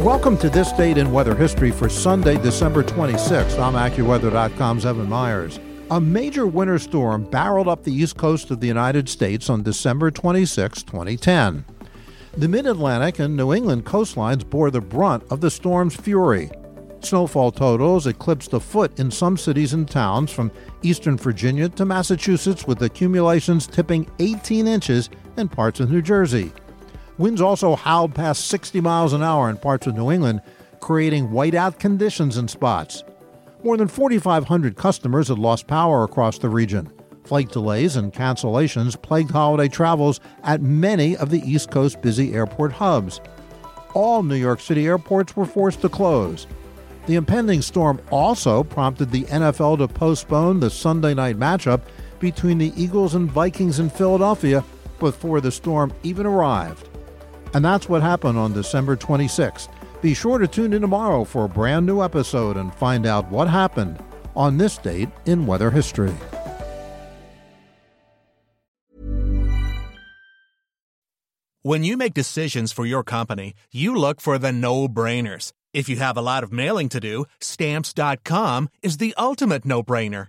Welcome to this date in weather history for Sunday, December 26th. I'm AccuWeather.com's Evan Myers. A major winter storm barreled up the east coast of the United States on December 26, 2010. The mid Atlantic and New England coastlines bore the brunt of the storm's fury. Snowfall totals eclipsed a foot in some cities and towns from eastern Virginia to Massachusetts, with accumulations tipping 18 inches in parts of New Jersey. Winds also howled past 60 miles an hour in parts of New England, creating whiteout conditions in spots. More than 4,500 customers had lost power across the region. Flight delays and cancellations plagued holiday travels at many of the East Coast busy airport hubs. All New York City airports were forced to close. The impending storm also prompted the NFL to postpone the Sunday night matchup between the Eagles and Vikings in Philadelphia before the storm even arrived. And that's what happened on December 26th. Be sure to tune in tomorrow for a brand new episode and find out what happened on this date in weather history. When you make decisions for your company, you look for the no brainers. If you have a lot of mailing to do, stamps.com is the ultimate no brainer.